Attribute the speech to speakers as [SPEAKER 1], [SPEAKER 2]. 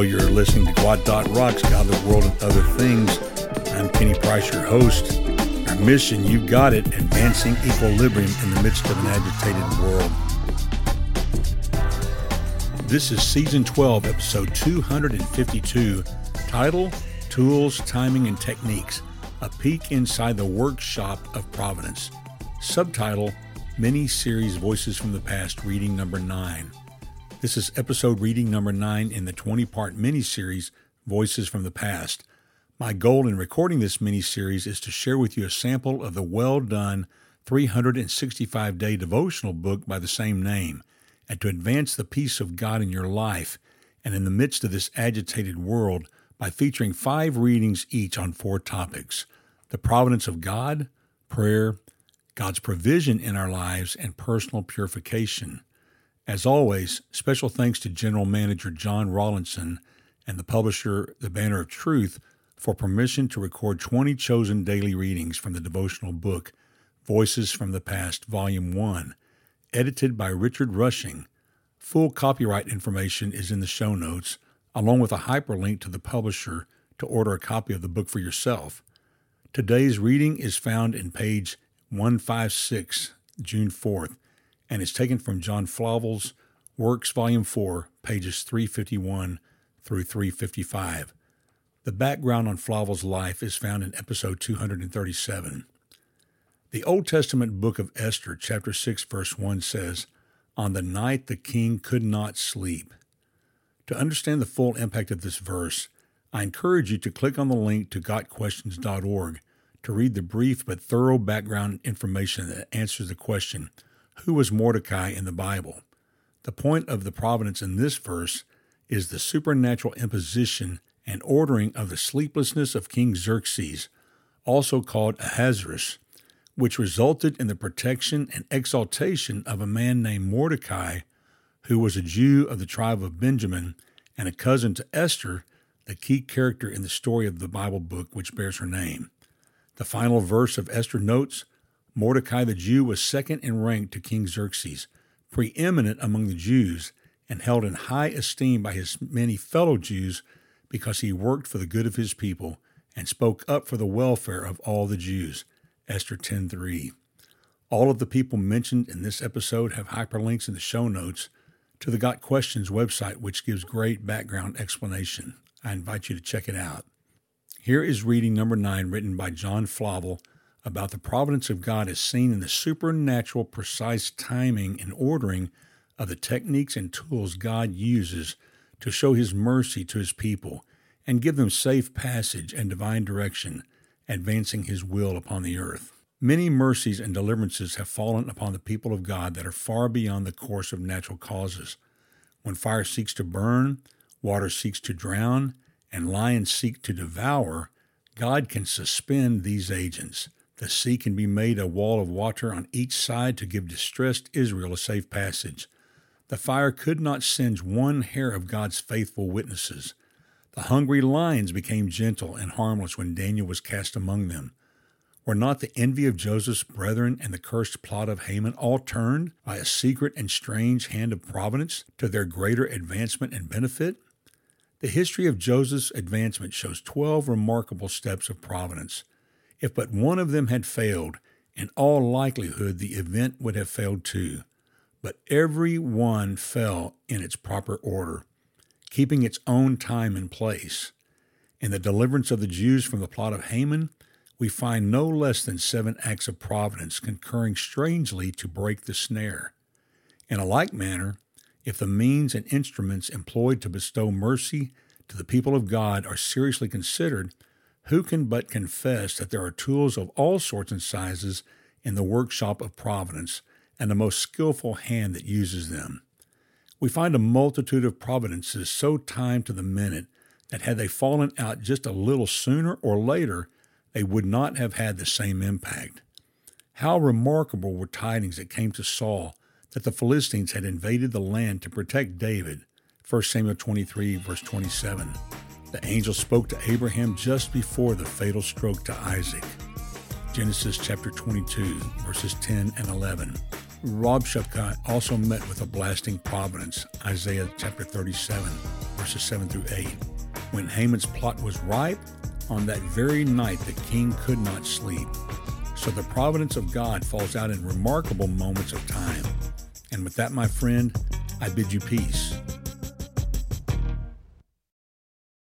[SPEAKER 1] Well, you're listening to Gwot Dot Rocks, God, the World, and Other Things. I'm Kenny Price, your host. Our mission, you got it, advancing equilibrium in the midst of an agitated world. This is Season 12, Episode 252, title Tools, Timing, and Techniques A Peek Inside the Workshop of Providence. Subtitle Mini Series Voices from the Past, reading number 9. This is episode reading number 9 in the 20 part mini series Voices from the Past. My goal in recording this mini series is to share with you a sample of the well done 365 day devotional book by the same name, and to advance the peace of God in your life and in the midst of this agitated world by featuring five readings each on four topics the providence of God, prayer, God's provision in our lives, and personal purification. As always, special thanks to General Manager John Rawlinson and the publisher, The Banner of Truth, for permission to record 20 chosen daily readings from the devotional book, Voices from the Past, Volume 1, edited by Richard Rushing. Full copyright information is in the show notes, along with a hyperlink to the publisher to order a copy of the book for yourself. Today's reading is found in page 156, June 4th, and is taken from John Flavel's Works, Volume 4, pages 351 through 355. The background on Flavel's life is found in episode 237. The Old Testament book of Esther, chapter 6, verse 1 says, On the night the king could not sleep. To understand the full impact of this verse, I encourage you to click on the link to gotquestions.org to read the brief but thorough background information that answers the question who was Mordecai in the Bible? The point of the providence in this verse is the supernatural imposition and ordering of the sleeplessness of King Xerxes, also called Ahasuerus, which resulted in the protection and exaltation of a man named Mordecai, who was a Jew of the tribe of Benjamin and a cousin to Esther, the key character in the story of the Bible book which bears her name. The final verse of Esther notes Mordecai the Jew was second in rank to King Xerxes, preeminent among the Jews, and held in high esteem by his many fellow Jews because he worked for the good of his people and spoke up for the welfare of all the Jews. Esther 10:3. All of the people mentioned in this episode have hyperlinks in the show notes to the Got Questions website, which gives great background explanation. I invite you to check it out. Here is reading number nine, written by John Flavel about the providence of God is seen in the supernatural, precise timing and ordering of the techniques and tools God uses to show His mercy to His people and give them safe passage and divine direction, advancing His will upon the earth. Many mercies and deliverances have fallen upon the people of God that are far beyond the course of natural causes. When fire seeks to burn, water seeks to drown, and lions seek to devour, God can suspend these agents the sea can be made a wall of water on each side to give distressed Israel a safe passage. The fire could not singe one hair of God's faithful witnesses. The hungry lions became gentle and harmless when Daniel was cast among them. Were not the envy of Joseph's brethren and the cursed plot of Haman all turned by a secret and strange hand of providence to their greater advancement and benefit? The history of Joseph's advancement shows 12 remarkable steps of providence. If but one of them had failed, in all likelihood the event would have failed too. But every one fell in its proper order, keeping its own time and place. In the deliverance of the Jews from the plot of Haman, we find no less than seven acts of providence concurring strangely to break the snare. In a like manner, if the means and instruments employed to bestow mercy to the people of God are seriously considered, who can but confess that there are tools of all sorts and sizes in the workshop of providence, and a most skilful hand that uses them? We find a multitude of providences so timed to the minute that had they fallen out just a little sooner or later, they would not have had the same impact. How remarkable were tidings that came to Saul that the Philistines had invaded the land to protect David. 1 Samuel 23, verse 27. The angel spoke to Abraham just before the fatal stroke to Isaac. Genesis chapter 22, verses 10 and 11. Rob Rabshakeh also met with a blasting providence, Isaiah chapter 37. verses 7 through 8. When Haman's plot was ripe, on that very night the king could not sleep. So the providence of God falls out in remarkable moments of time. And with that, my friend, I bid you peace.